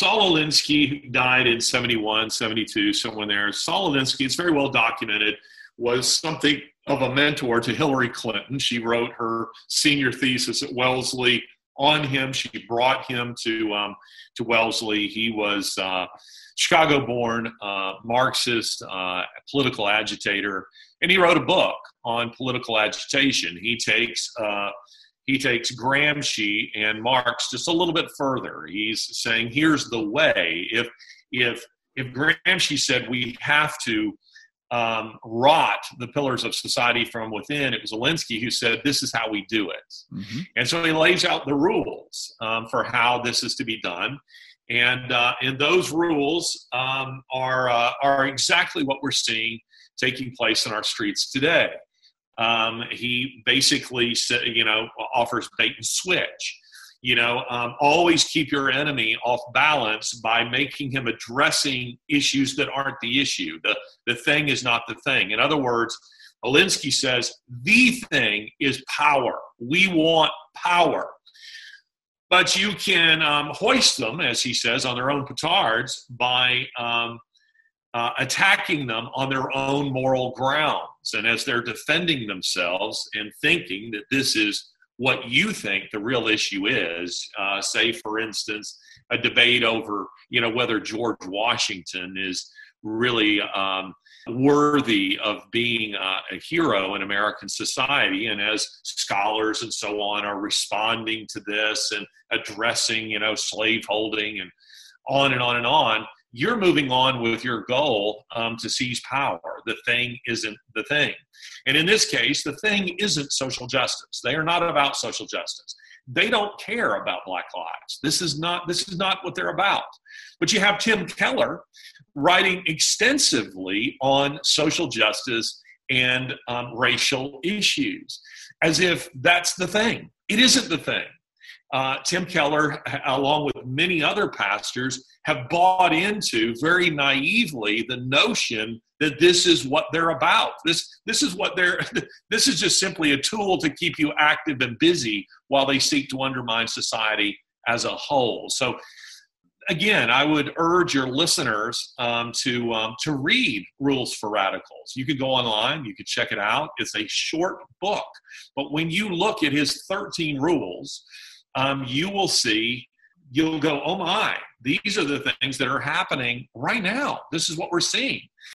Saul Alinsky died in 71, 72, somewhere there. Saul Alinsky, it's very well documented, was something of a mentor to Hillary Clinton. She wrote her senior thesis at Wellesley on him. She brought him to um, to Wellesley. He was uh, Chicago-born uh, Marxist, uh, political agitator, and he wrote a book on political agitation. He takes uh, he takes Gramsci and Marx just a little bit further. He's saying, here's the way. If if if Gramsci said we have to um, rot the pillars of society from within, it was Alinsky who said, this is how we do it. Mm-hmm. And so he lays out the rules um, for how this is to be done. And, uh, and those rules um, are, uh, are exactly what we're seeing taking place in our streets today. Um, he basically you know, offers bait and switch. You know, um, always keep your enemy off balance by making him addressing issues that aren't the issue. The the thing is not the thing. In other words, Alinsky says the thing is power. We want power. But you can um, hoist them, as he says, on their own petards by um, uh, attacking them on their own moral grounds. And as they're defending themselves and thinking that this is what you think the real issue is, uh, say, for instance, a debate over, you know, whether George Washington is really um, worthy of being uh, a hero in American society. And as scholars and so on are responding to this and addressing, you know, slaveholding and on and on and on, you're moving on with your goal um, to seize power. The thing isn't the thing. And in this case, the thing isn't social justice. They are not about social justice. They don't care about black lives. This is not this is not what they're about. But you have Tim Keller writing extensively on social justice and um, racial issues, as if that's the thing. It isn't the thing uh, Tim Keller, along with many other pastors, have bought into very naively the notion that this is what they're about. This, this is what they're. This is just simply a tool to keep you active and busy while they seek to undermine society as a whole. So, again, I would urge your listeners um, to um, to read Rules for Radicals. You could go online, you could check it out. It's a short book, but when you look at his 13 rules um, you will see, you'll go, oh my, these are the things that are happening right now. This is what we're seeing.